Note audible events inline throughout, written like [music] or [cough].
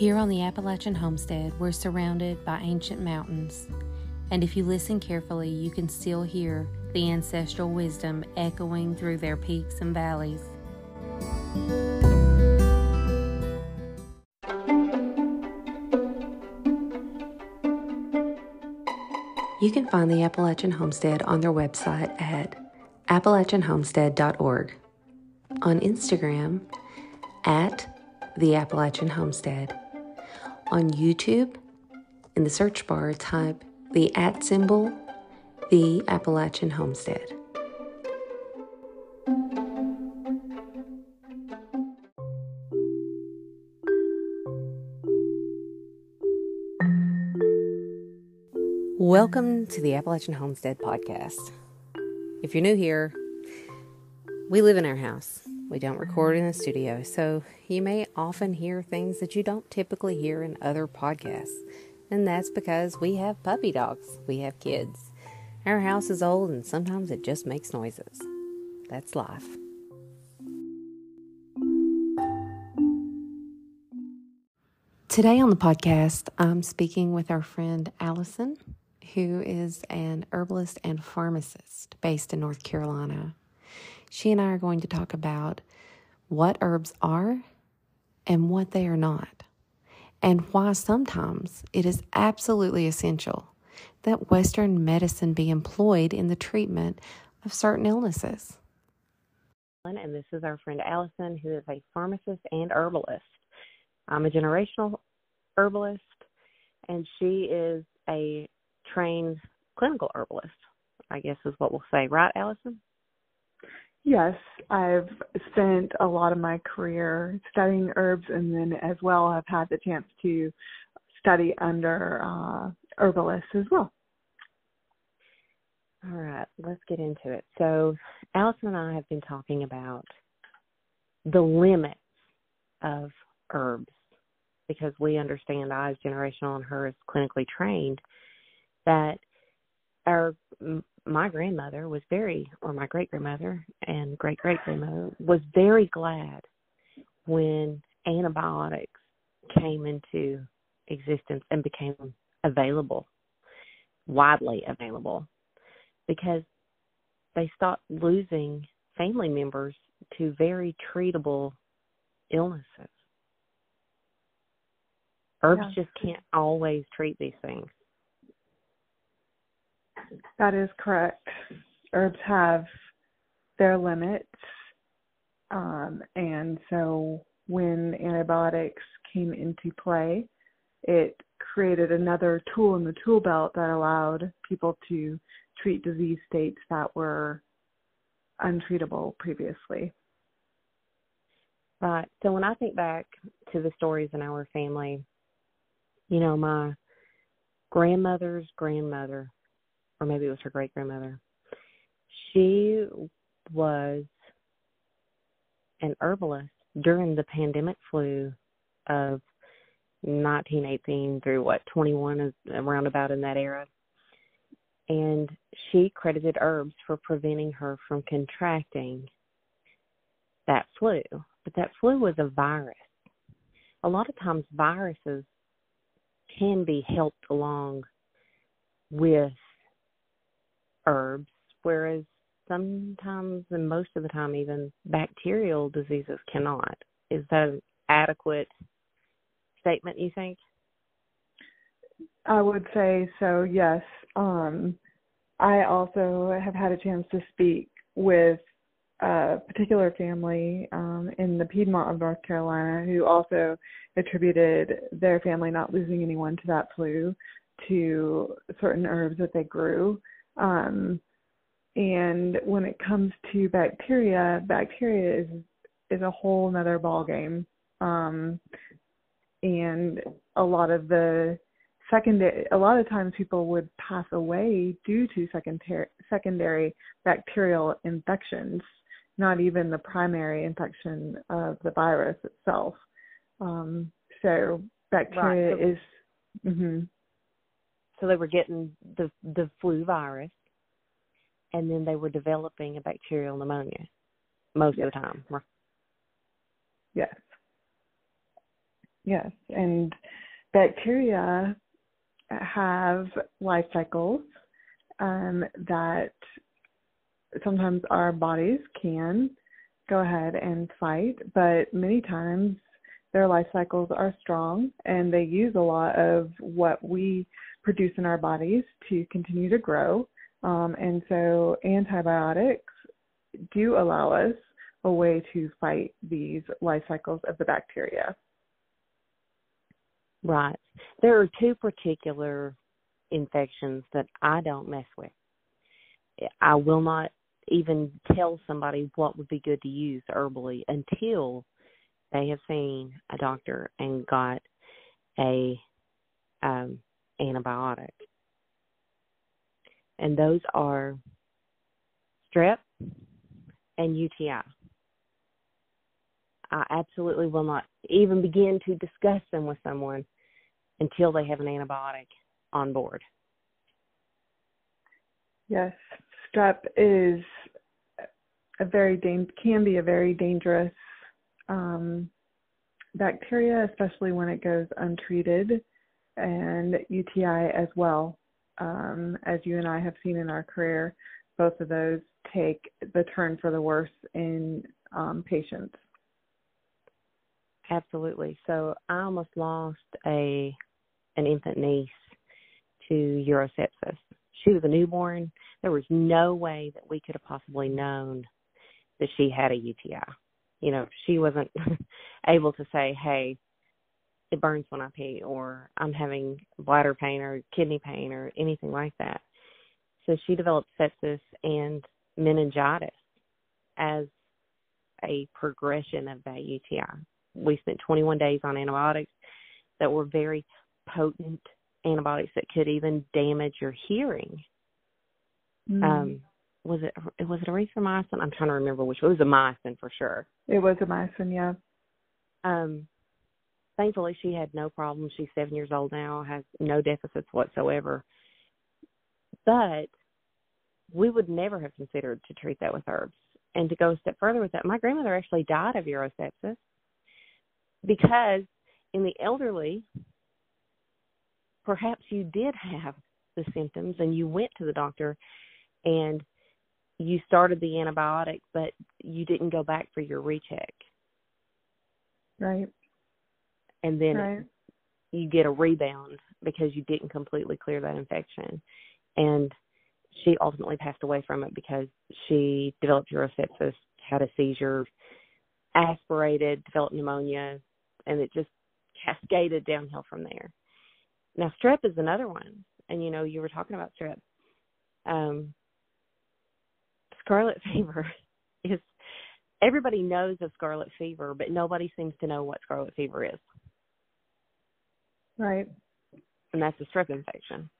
Here on the Appalachian Homestead, we're surrounded by ancient mountains, and if you listen carefully, you can still hear the ancestral wisdom echoing through their peaks and valleys. You can find the Appalachian Homestead on their website at appalachianhomestead.org, on Instagram at the Appalachian Homestead, on YouTube, in the search bar, type the at symbol, the Appalachian Homestead. Welcome to the Appalachian Homestead Podcast. If you're new here, we live in our house. We don't record in the studio, so you may often hear things that you don't typically hear in other podcasts. And that's because we have puppy dogs, we have kids. Our house is old, and sometimes it just makes noises. That's life. Today on the podcast, I'm speaking with our friend Allison who is an herbalist and pharmacist based in North Carolina. She and I are going to talk about what herbs are and what they are not, and why sometimes it is absolutely essential that Western medicine be employed in the treatment of certain illnesses. And this is our friend Allison, who is a pharmacist and herbalist. I'm a generational herbalist, and she is a trained clinical herbalist, I guess is what we'll say. Right, Allison? Yes, I've spent a lot of my career studying herbs and then as well I've had the chance to study under uh, herbalists as well. All right, let's get into it. So, Allison and I have been talking about the limits of herbs because we understand I, as generational, and her is clinically trained that our my grandmother was very or my great grandmother and great great grandmother was very glad when antibiotics came into existence and became available widely available because they stopped losing family members to very treatable illnesses herbs yeah. just can't always treat these things that is correct. Herbs have their limits. Um, and so when antibiotics came into play, it created another tool in the tool belt that allowed people to treat disease states that were untreatable previously. Right. So when I think back to the stories in our family, you know, my grandmother's grandmother or maybe it was her great grandmother. She was an herbalist during the pandemic flu of 1918 through what 21 is around about in that era. And she credited herbs for preventing her from contracting that flu. But that flu was a virus. A lot of times viruses can be helped along with herbs, whereas sometimes and most of the time even bacterial diseases cannot. Is that an adequate statement you think? I would say so, yes. Um, I also have had a chance to speak with a particular family um, in the Piedmont of North Carolina who also attributed their family not losing anyone to that flu to certain herbs that they grew. Um, and when it comes to bacteria, bacteria is is a whole another ball game. Um, and a lot of the secondary, a lot of times people would pass away due to secondary secondary bacterial infections, not even the primary infection of the virus itself. Um, so bacteria right. is. Mm-hmm so they were getting the the flu virus and then they were developing a bacterial pneumonia most yes. of the time. Yes. Yes, and bacteria have life cycles um, that sometimes our bodies can go ahead and fight, but many times their life cycles are strong and they use a lot of what we produce in our bodies to continue to grow. Um, and so antibiotics do allow us a way to fight these life cycles of the bacteria. Right. There are two particular infections that I don't mess with. I will not even tell somebody what would be good to use herbally until they have seen a doctor and got a um, antibiotic. And those are strep and UTI. I absolutely will not even begin to discuss them with someone until they have an antibiotic on board. Yes, strep is a very can be a very dangerous um, bacteria, especially when it goes untreated, and UTI as well. Um, as you and I have seen in our career, both of those take the turn for the worse in um, patients. Absolutely. So I almost lost a an infant niece to urosepsis. She was a newborn. There was no way that we could have possibly known that she had a UTI. You know, she wasn't [laughs] able to say, "Hey, it burns when I pee," or "I'm having bladder pain or kidney pain or anything like that." So she developed sepsis and meningitis as a progression of that UTI. We spent 21 days on antibiotics that were very potent antibiotics that could even damage your hearing. Mm. Um, was it was it erythromycin? I'm trying to remember which. It was a mycin for sure. It was a mycin, yeah. Um, thankfully, she had no problems. She's seven years old now, has no deficits whatsoever. But we would never have considered to treat that with herbs. And to go a step further with that, my grandmother actually died of urosepsis because in the elderly, perhaps you did have the symptoms and you went to the doctor and you started the antibiotic, but you didn't go back for your recheck. Right. And then right. you get a rebound because you didn't completely clear that infection. And she ultimately passed away from it because she developed urosepsis, had a seizure, aspirated, developed pneumonia, and it just cascaded downhill from there. Now, strep is another one, and you know you were talking about strep. Um, scarlet [laughs] fever is everybody knows of scarlet fever, but nobody seems to know what scarlet fever is. Right. And that's a strep infection.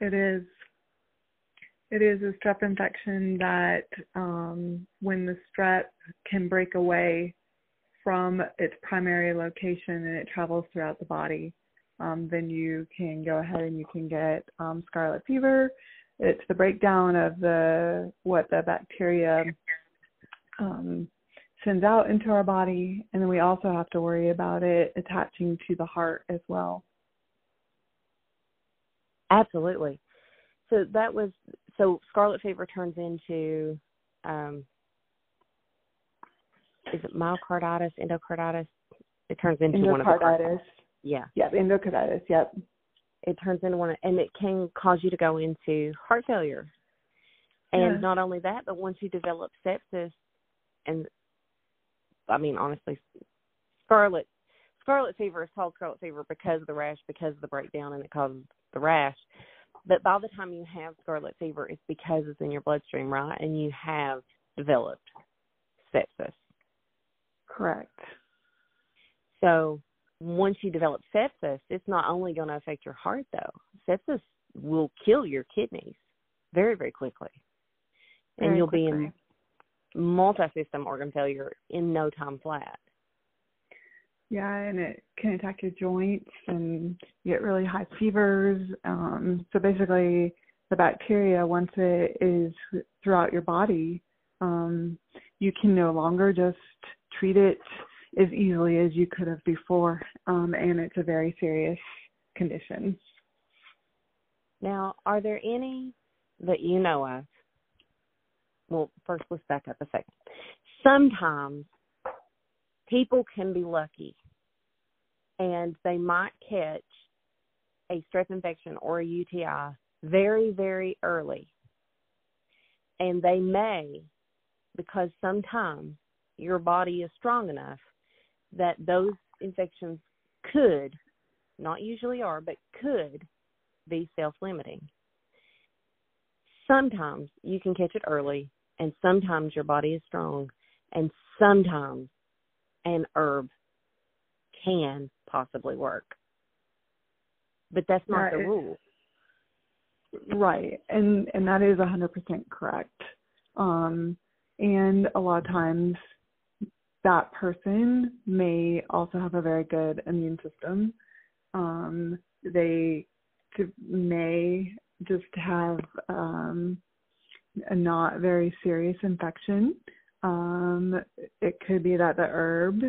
It is. It is a strep infection that um, when the strep can break away from its primary location and it travels throughout the body, um, then you can go ahead and you can get um, scarlet fever. It's the breakdown of the what the bacteria um, sends out into our body, and then we also have to worry about it attaching to the heart as well. Absolutely. So that was so scarlet fever turns into um, is it myocarditis, endocarditis? It turns into one of the endocarditis. Yeah. Yep, endocarditis. Yep. It turns into one, and it can cause you to go into heart failure. And not only that, but once you develop sepsis, and I mean honestly, scarlet scarlet fever is called scarlet fever because of the rash, because of the breakdown, and it causes the rash. But by the time you have scarlet fever, it's because it's in your bloodstream, right? And you have developed sepsis. Correct. So once you develop sepsis, it's not only going to affect your heart, though. Sepsis will kill your kidneys very, very quickly. And very you'll quickly. be in multi system organ failure in no time flat. Yeah, and it can attack your joints and you get really high fevers. Um, so basically, the bacteria, once it is throughout your body, um, you can no longer just treat it as easily as you could have before. Um, and it's a very serious condition. Now, are there any that you know of? Well, first let's back up a second. Sometimes people can be lucky and they might catch a strep infection or a UTI very, very early. And they may, because sometimes your body is strong enough that those infections could, not usually are, but could be self limiting. Sometimes you can catch it early, and sometimes your body is strong, and sometimes an herb can possibly work. But that's not the rule. Right. And and that is 100% correct. Um and a lot of times that person may also have a very good immune system. Um they may just have um a not very serious infection. Um it could be that the herb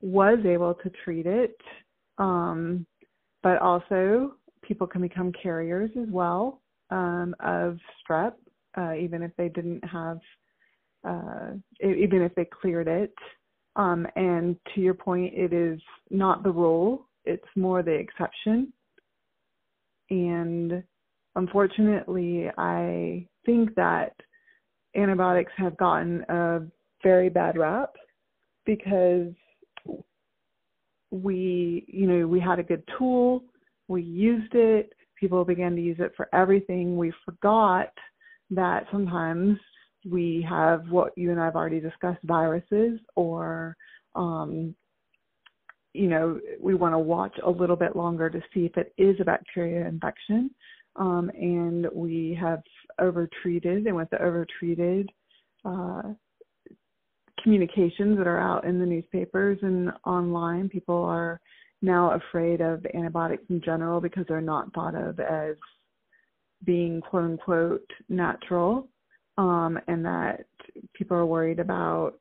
was able to treat it. Um, but also, people can become carriers as well um, of strep, uh, even if they didn't have, uh, even if they cleared it. Um, and to your point, it is not the rule, it's more the exception. And unfortunately, I think that antibiotics have gotten a very bad rap because we you know we had a good tool we used it people began to use it for everything. We forgot that sometimes we have what you and I've already discussed viruses or um you know we want to watch a little bit longer to see if it is a bacteria infection um and we have overtreated and with the overtreated uh communications that are out in the newspapers and online. People are now afraid of antibiotics in general because they're not thought of as being quote unquote natural, um, and that people are worried about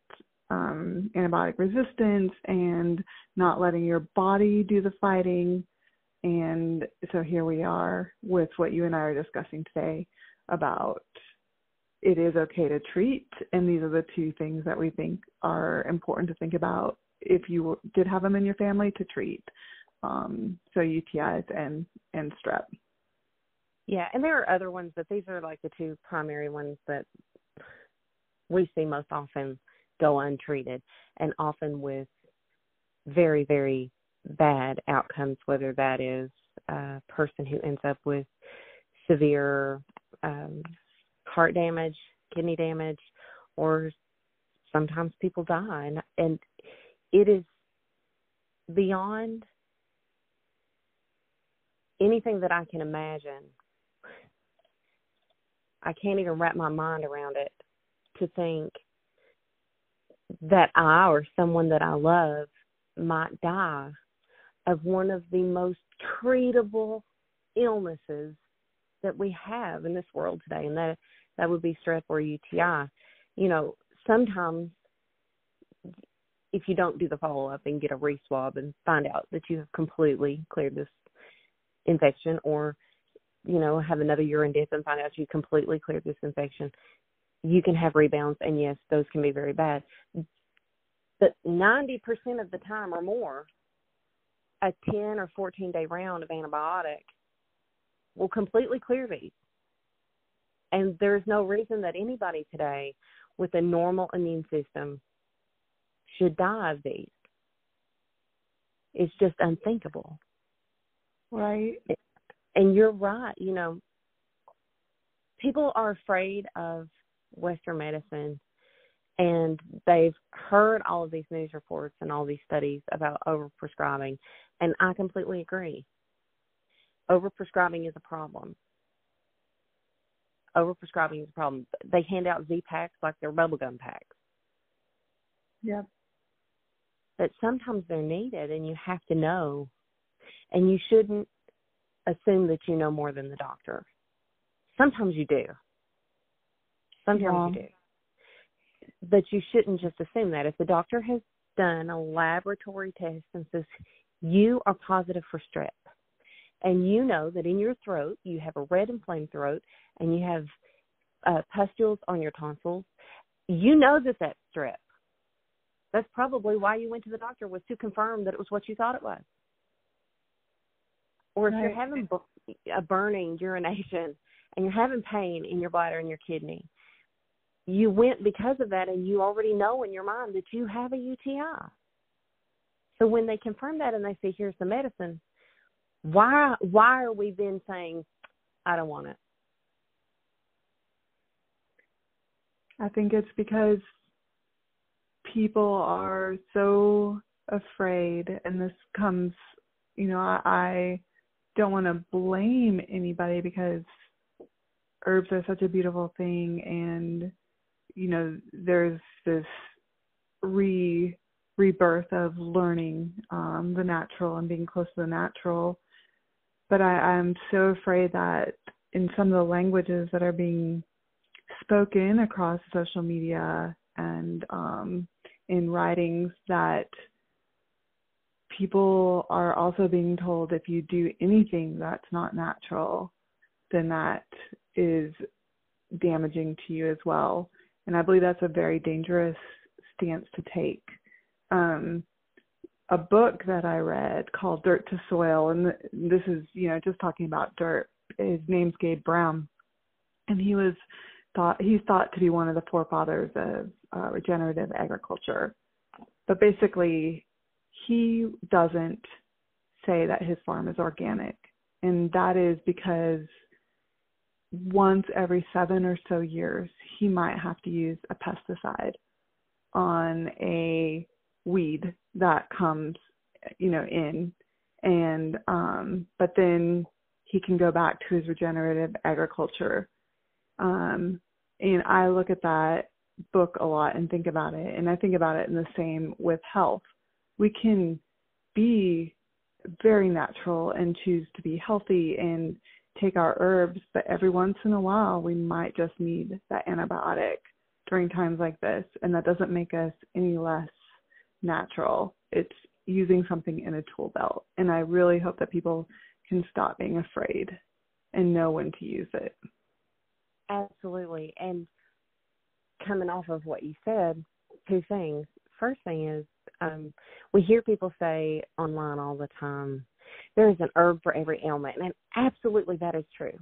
um, antibiotic resistance and not letting your body do the fighting. And so here we are with what you and I are discussing today about it is okay to treat. And these are the two things that we think are important to think about if you did have them in your family to treat um so utis and and strep. Yeah and there are other ones but these are like the two primary ones that we see most often go untreated and often with very very bad outcomes whether that is a person who ends up with severe um heart damage, kidney damage, or sometimes people die. And, and it is beyond anything that I can imagine. I can't even wrap my mind around it to think that I or someone that I love might die of one of the most treatable illnesses that we have in this world today, and that that would be strep or UTI. You know, sometimes if you don't do the follow up and get a re-swab and find out that you have completely cleared this infection, or you know have another urine dip and find out you completely cleared this infection, you can have rebounds, and yes, those can be very bad. But 90% of the time or more, a 10 or 14 day round of antibiotic will completely clear these. And there's no reason that anybody today with a normal immune system should die of these. It's just unthinkable. Right. And you're right. You know, people are afraid of Western medicine and they've heard all of these news reports and all these studies about overprescribing. And I completely agree. Overprescribing is a problem overprescribing is a problem. They hand out Z packs like they're bubblegum packs. Yep. But sometimes they're needed and you have to know. And you shouldn't assume that you know more than the doctor. Sometimes you do. Sometimes yeah. you do. But you shouldn't just assume that. If the doctor has done a laboratory test and says you are positive for strep, and you know that in your throat you have a red inflamed throat and you have uh, pustules on your tonsils, you know that that's strep. That's probably why you went to the doctor was to confirm that it was what you thought it was. Or if right. you're having a burning urination and you're having pain in your bladder and your kidney, you went because of that and you already know in your mind that you have a UTI. So when they confirm that and they say here's the medicine, why why are we then saying I don't want it? I think it's because people are so afraid and this comes you know, I, I don't want to blame anybody because herbs are such a beautiful thing and you know there's this re rebirth of learning um the natural and being close to the natural but i i'm so afraid that in some of the languages that are being spoken across social media and um in writings that people are also being told if you do anything that's not natural, then that is damaging to you as well. And I believe that's a very dangerous stance to take. Um, a book that I read called Dirt to Soil, and this is, you know, just talking about dirt. His name's Gabe Brown, and he was thought he's thought to be one of the forefathers of uh, regenerative agriculture. But basically, he doesn't say that his farm is organic. And that is because once every seven or so years, he might have to use a pesticide on a weed that comes, you know, in. And, um, but then he can go back to his regenerative agriculture. Um, and I look at that book a lot and think about it. And I think about it in the same with health we can be very natural and choose to be healthy and take our herbs, but every once in a while we might just need that antibiotic during times like this, and that doesn't make us any less natural. It's using something in a tool belt, and I really hope that people can stop being afraid and know when to use it. Absolutely. And coming off of what you said, two things. First thing is um, we hear people say online all the time, there is an herb for every ailment. And absolutely that is true.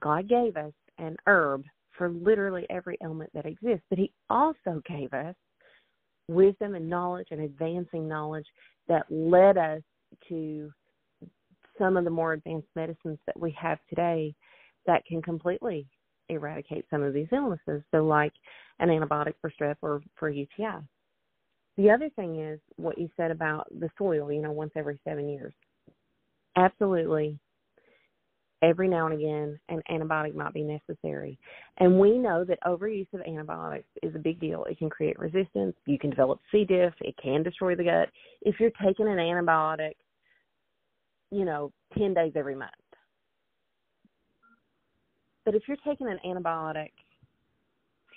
God gave us an herb for literally every ailment that exists, but He also gave us wisdom and knowledge and advancing knowledge that led us to some of the more advanced medicines that we have today that can completely eradicate some of these illnesses. So, like an antibiotic for strep or for UTI. The other thing is what you said about the soil, you know, once every seven years. Absolutely. Every now and again, an antibiotic might be necessary. And we know that overuse of antibiotics is a big deal. It can create resistance. You can develop C. diff. It can destroy the gut. If you're taking an antibiotic, you know, 10 days every month. But if you're taking an antibiotic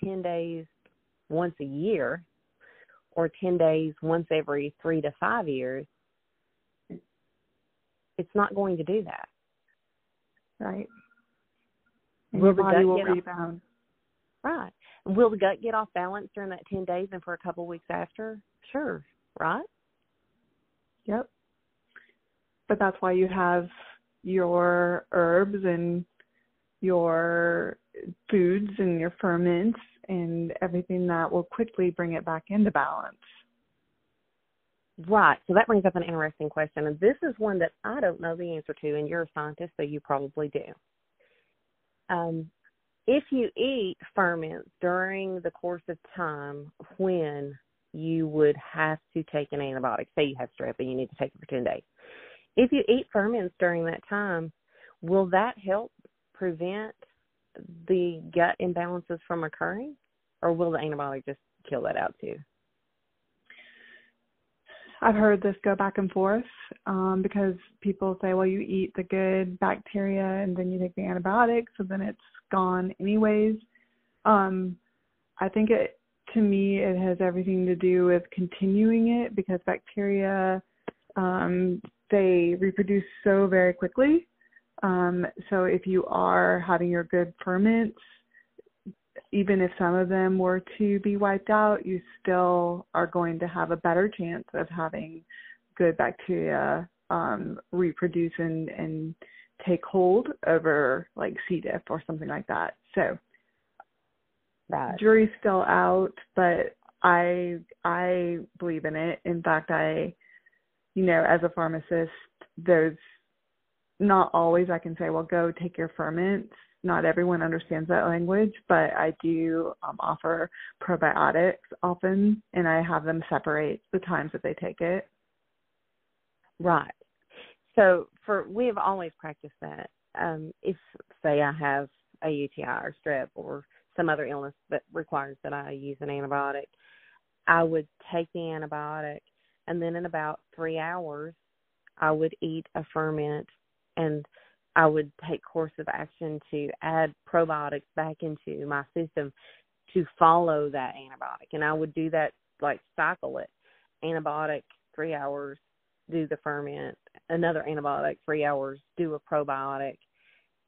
10 days once a year, or 10 days once every three to five years, it's not going to do that. Right. And will the gut will get rebound. Off, right. Will the gut get off balance during that 10 days and for a couple of weeks after? Sure. Right? Yep. But that's why you have your herbs and your foods and your ferments and everything that will quickly bring it back into balance. Right. So that brings up an interesting question. And this is one that I don't know the answer to, and you're a scientist, so you probably do. Um, if you eat ferments during the course of time when you would have to take an antibiotic, say you have strep and you need to take it for 10 days, if you eat ferments during that time, will that help prevent the gut imbalances from occurring, or will the antibiotic just kill that out too? I've heard this go back and forth um, because people say, well, you eat the good bacteria and then you take the antibiotic, so then it's gone anyways. Um, I think it to me, it has everything to do with continuing it because bacteria, um, they reproduce so very quickly. Um, so if you are having your good ferments, even if some of them were to be wiped out, you still are going to have a better chance of having good bacteria um, reproduce and, and take hold over like C. diff or something like that. So right. jury's still out, but I I believe in it. In fact, I you know, as a pharmacist, there's not always I can say, well, go take your ferments. Not everyone understands that language, but I do um, offer probiotics often, and I have them separate the times that they take it. Right. So for we have always practiced that. Um, if say I have a UTI or strep or some other illness that requires that I use an antibiotic, I would take the antibiotic and then in about three hours I would eat a ferment and I would take course of action to add probiotics back into my system to follow that antibiotic. And I would do that like cycle it. Antibiotic three hours, do the ferment, another antibiotic, three hours, do a probiotic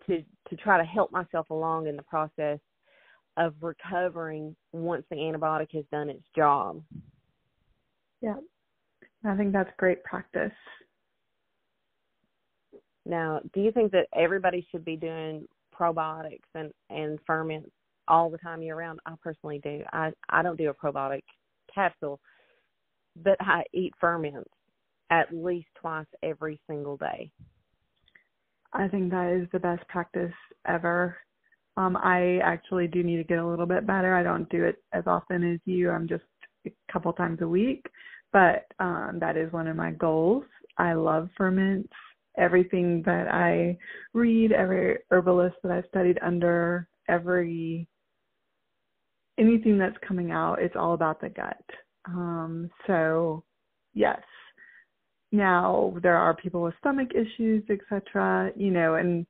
to to try to help myself along in the process of recovering once the antibiotic has done its job. Yeah. I think that's great practice. Now, do you think that everybody should be doing probiotics and and ferments all the time year round? I personally do. I I don't do a probiotic capsule, but I eat ferments at least twice every single day. I think that is the best practice ever. Um, I actually do need to get a little bit better. I don't do it as often as you. I'm just a couple times a week, but um, that is one of my goals. I love ferments. Everything that I read, every herbalist that I've studied under, every anything that's coming out, it's all about the gut. Um, so, yes, now there are people with stomach issues, etc. You know, and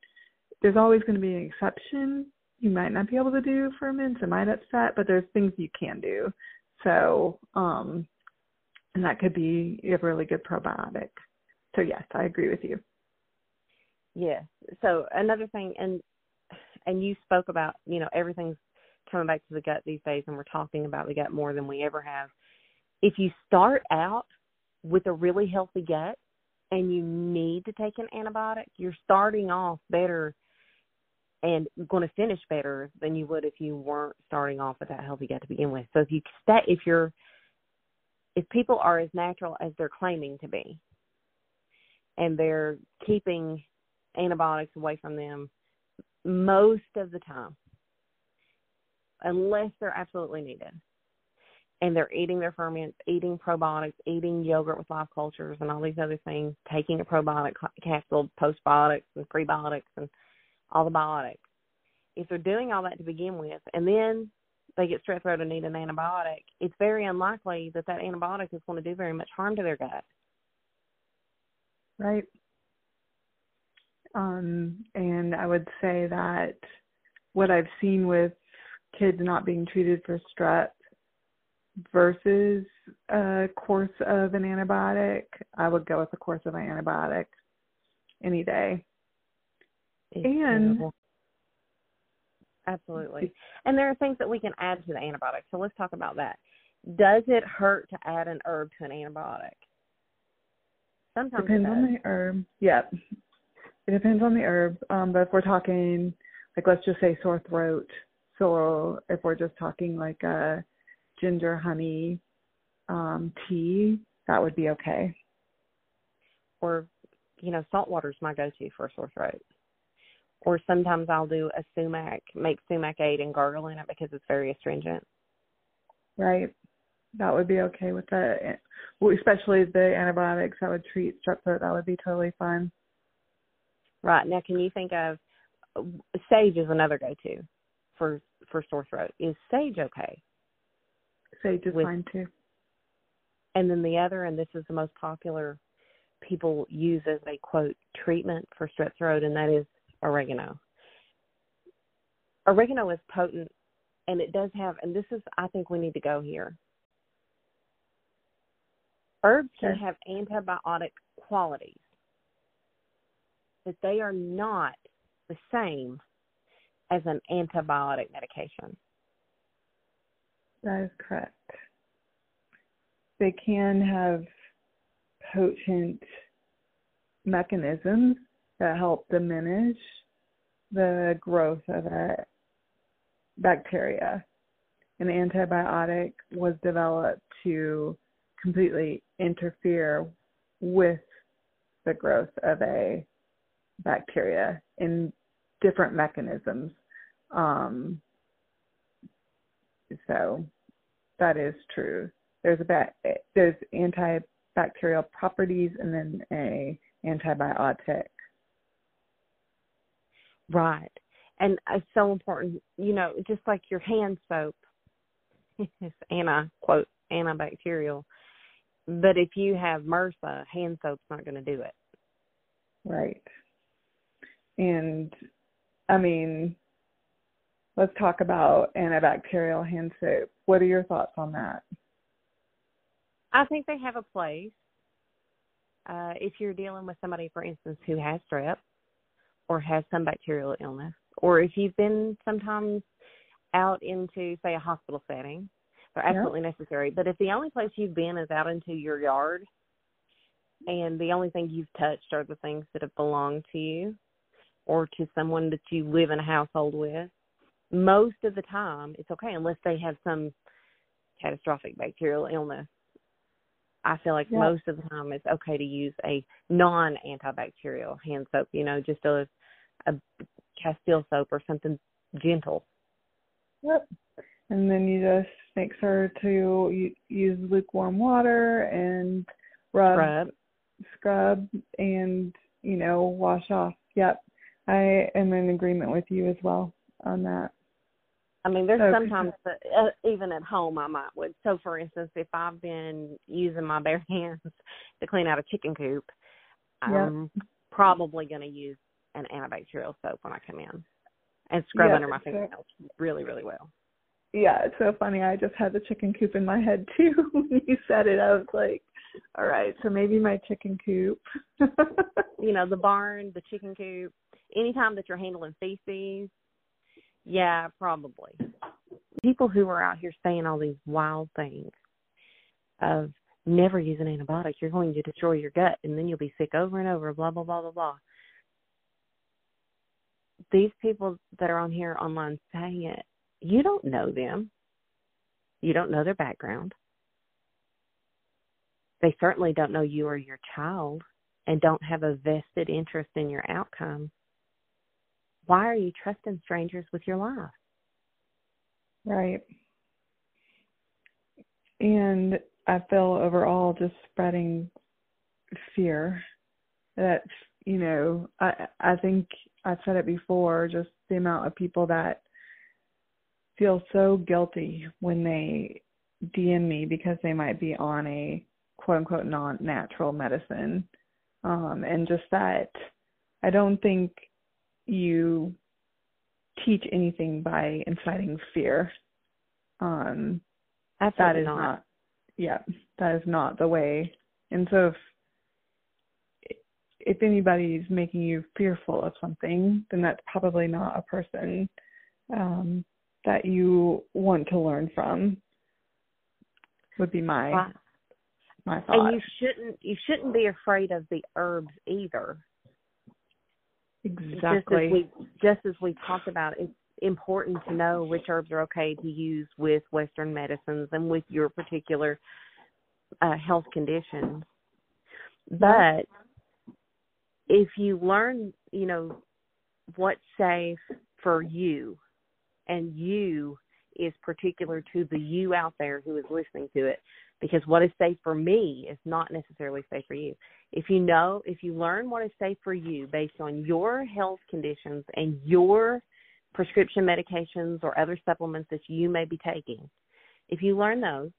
there's always going to be an exception. You might not be able to do ferments; it might upset, but there's things you can do. So, um, and that could be a really good probiotic. So yes, I agree with you. Yes. So another thing, and and you spoke about, you know, everything's coming back to the gut these days, and we're talking about the gut more than we ever have. If you start out with a really healthy gut and you need to take an antibiotic, you're starting off better and going to finish better than you would if you weren't starting off with that healthy gut to begin with. So if you stay, if you're if people are as natural as they're claiming to be and they're keeping antibiotics away from them most of the time unless they're absolutely needed and they're eating their ferments, eating probiotics, eating yogurt with live cultures and all these other things, taking a probiotic capsule, postbiotics and prebiotics and all the biotics. If they're doing all that to begin with, and then they get strep throat and need an antibiotic, it's very unlikely that that antibiotic is going to do very much harm to their gut. Right. Um, and I would say that what I've seen with kids not being treated for strep versus a course of an antibiotic, I would go with a course of an antibiotic any day. It's and terrible. absolutely. And there are things that we can add to the antibiotic. So let's talk about that. Does it hurt to add an herb to an antibiotic? Sometimes depends on the herb. Yeah, it depends on the herb. Um, but if we're talking, like, let's just say sore throat. So if we're just talking like a ginger honey um, tea, that would be okay. Or, you know, salt water is my go-to for sore throat. Or sometimes I'll do a sumac, make sumac aid and gargle in it because it's very astringent. Right. That would be okay with the, especially the antibiotics that would treat strep throat. That would be totally fine. Right now, can you think of sage is another go-to for for sore throat? Is sage okay? Sage is with, fine too. And then the other, and this is the most popular, people use as a quote treatment for strep throat, and that is oregano. Oregano is potent and it does have, and this is, I think we need to go here. Herbs can have antibiotic qualities, but they are not the same as an antibiotic medication. That is correct. They can have potent mechanisms that help diminish the growth of a bacteria. An antibiotic was developed to completely interfere with the growth of a bacteria in different mechanisms. Um, so that is true. There's a ba- there's antibacterial properties and then a antibiotic. Right. And it's so important, you know, just like your hand soap [laughs] is anti quote antibacterial. But if you have MRSA, hand soap's not going to do it. Right. And I mean, let's talk about antibacterial hand soap. What are your thoughts on that? I think they have a place. Uh, if you're dealing with somebody, for instance, who has strep or has some bacterial illness, or if you've been sometimes out into, say, a hospital setting, they're absolutely necessary. But if the only place you've been is out into your yard and the only thing you've touched are the things that have belonged to you or to someone that you live in a household with, most of the time it's okay unless they have some catastrophic bacterial illness. I feel like most of the time it's okay to use a non antibacterial hand soap, you know, just a a Castile soap or something gentle. Yep. And then you just make sure to use lukewarm water and rub, scrub, scrub, and you know wash off. Yep, I am in agreement with you as well on that. I mean, there's okay. sometimes uh, even at home I might would. So, for instance, if I've been using my bare [laughs] hands to clean out a chicken coop, I'm yep. probably going to use an antibacterial soap when I come in and scrub under my fingernails really, really well. Yeah, it's so funny. I just had the chicken coop in my head too [laughs] when you said it. I was like, all right, so maybe my chicken coop. you know, the [laughs] barn, the chicken coop. Anytime that you're handling feces, yeah, probably. People who are out here saying all these wild things of never use an antibiotic, you're going to destroy your gut and then you'll be sick over and over, blah, blah, blah, blah, blah. These people that are on here online saying it, you don't know them. You don't know their background. They certainly don't know you or your child and don't have a vested interest in your outcome why are you trusting strangers with your life? Right. And I feel overall just spreading fear that you know I I think I've said it before just the amount of people that feel so guilty when they DM me because they might be on a quote unquote non natural medicine um and just that I don't think you teach anything by inciting fear. Um, Absolutely that is not. not. Yeah, that is not the way. And so if if anybody's making you fearful of something, then that's probably not a person um, that you want to learn from. Would be my wow. my thought. And you shouldn't you shouldn't be afraid of the herbs either. Exactly. Just as we just as we talked about, it's important to know which herbs are okay to use with Western medicines and with your particular uh, health conditions. But if you learn, you know, what's safe for you, and you is particular to the you out there who is listening to it, because what is safe for me is not necessarily safe for you. If you know, if you learn what is safe for you based on your health conditions and your prescription medications or other supplements that you may be taking, if you learn those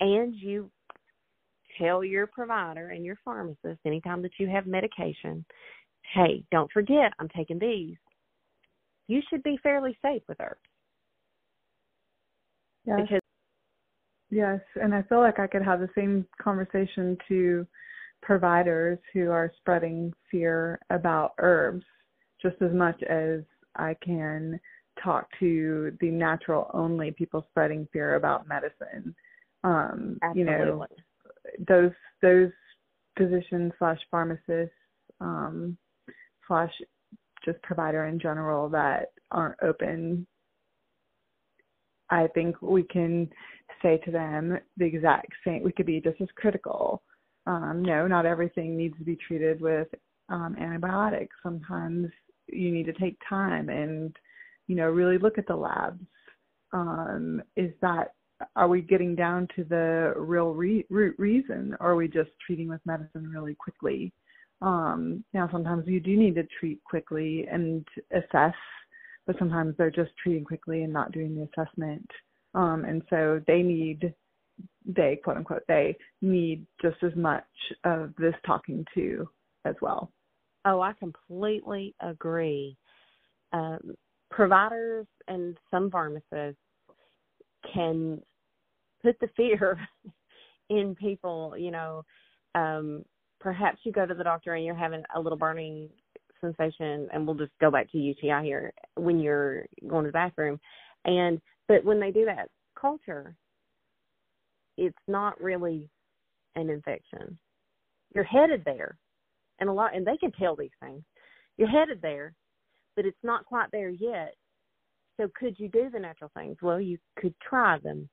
and you tell your provider and your pharmacist anytime that you have medication, hey, don't forget I'm taking these, you should be fairly safe with herbs. Yes. Because Yes, and I feel like I could have the same conversation to providers who are spreading fear about herbs just as much as I can talk to the natural only people spreading fear about medicine. Um, you know, those those physicians slash pharmacists um, slash just provider in general that aren't open. I think we can say to them the exact same. We could be just as critical. Um, no, not everything needs to be treated with um, antibiotics. Sometimes you need to take time and you know really look at the labs. Um, is that are we getting down to the real re- root reason, or are we just treating with medicine really quickly? Um, now, sometimes you do need to treat quickly and assess, but sometimes they're just treating quickly and not doing the assessment. Um, and so they need, they quote unquote, they need just as much of this talking to as well. Oh, I completely agree. Um, providers and some pharmacists can put the fear [laughs] in people, you know, um, perhaps you go to the doctor and you're having a little burning sensation and we'll just go back to UTI here when you're going to the bathroom. And but when they do that culture, it's not really an infection. You're headed there. And a lot and they can tell these things. You're headed there, but it's not quite there yet. So could you do the natural things? Well, you could try them.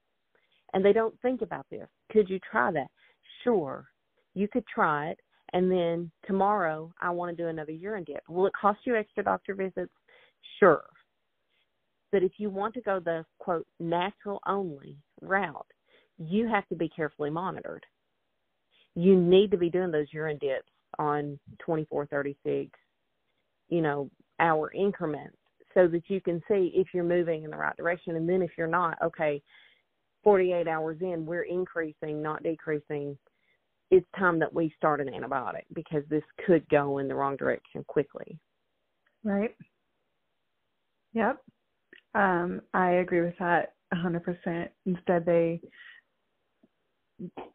And they don't think about this. Could you try that? Sure. You could try it and then tomorrow I want to do another urine dip. Will it cost you extra doctor visits? Sure. But if you want to go the quote natural only route, you have to be carefully monitored. You need to be doing those urine dips on 24, 36, you know, hour increments so that you can see if you're moving in the right direction. And then if you're not, okay, 48 hours in, we're increasing, not decreasing. It's time that we start an antibiotic because this could go in the wrong direction quickly. Right. Yep. Um, I agree with that a hundred percent. Instead they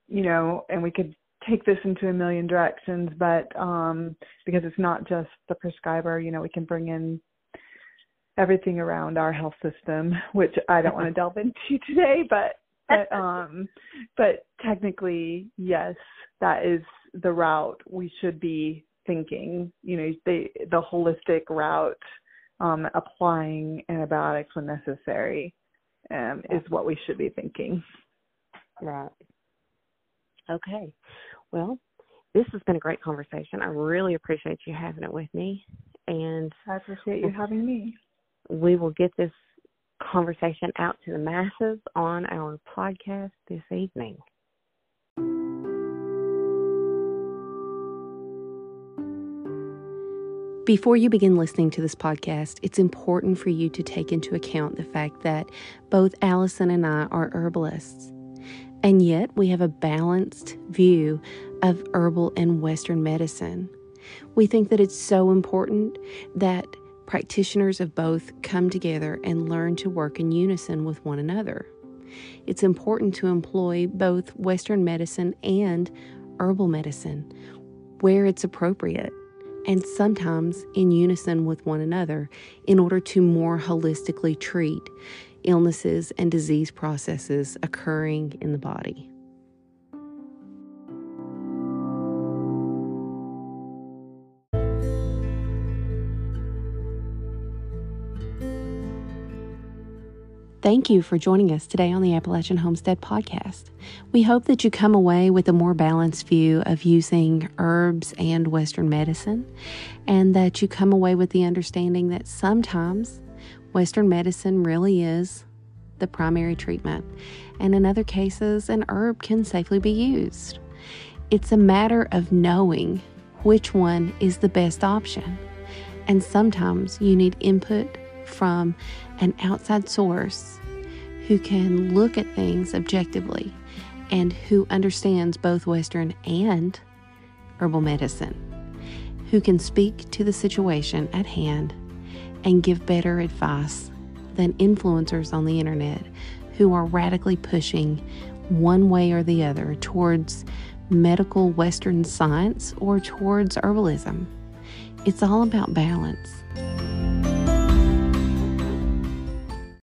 you know, and we could take this into a million directions, but um because it's not just the prescriber, you know, we can bring in everything around our health system, which I don't want to delve into [laughs] today, but but um but technically yes, that is the route we should be thinking, you know, the the holistic route um, applying antibiotics when necessary um, is what we should be thinking. Right. Okay. Well, this has been a great conversation. I really appreciate you having it with me. And I appreciate you having me. We will get this conversation out to the masses on our podcast this evening. Before you begin listening to this podcast, it's important for you to take into account the fact that both Allison and I are herbalists. And yet we have a balanced view of herbal and Western medicine. We think that it's so important that practitioners of both come together and learn to work in unison with one another. It's important to employ both Western medicine and herbal medicine where it's appropriate and sometimes in unison with one another in order to more holistically treat illnesses and disease processes occurring in the body. Thank you for joining us today on the Appalachian Homestead Podcast. We hope that you come away with a more balanced view of using herbs and Western medicine, and that you come away with the understanding that sometimes Western medicine really is the primary treatment, and in other cases, an herb can safely be used. It's a matter of knowing which one is the best option, and sometimes you need input from an outside source who can look at things objectively and who understands both Western and herbal medicine, who can speak to the situation at hand and give better advice than influencers on the internet who are radically pushing one way or the other towards medical Western science or towards herbalism. It's all about balance.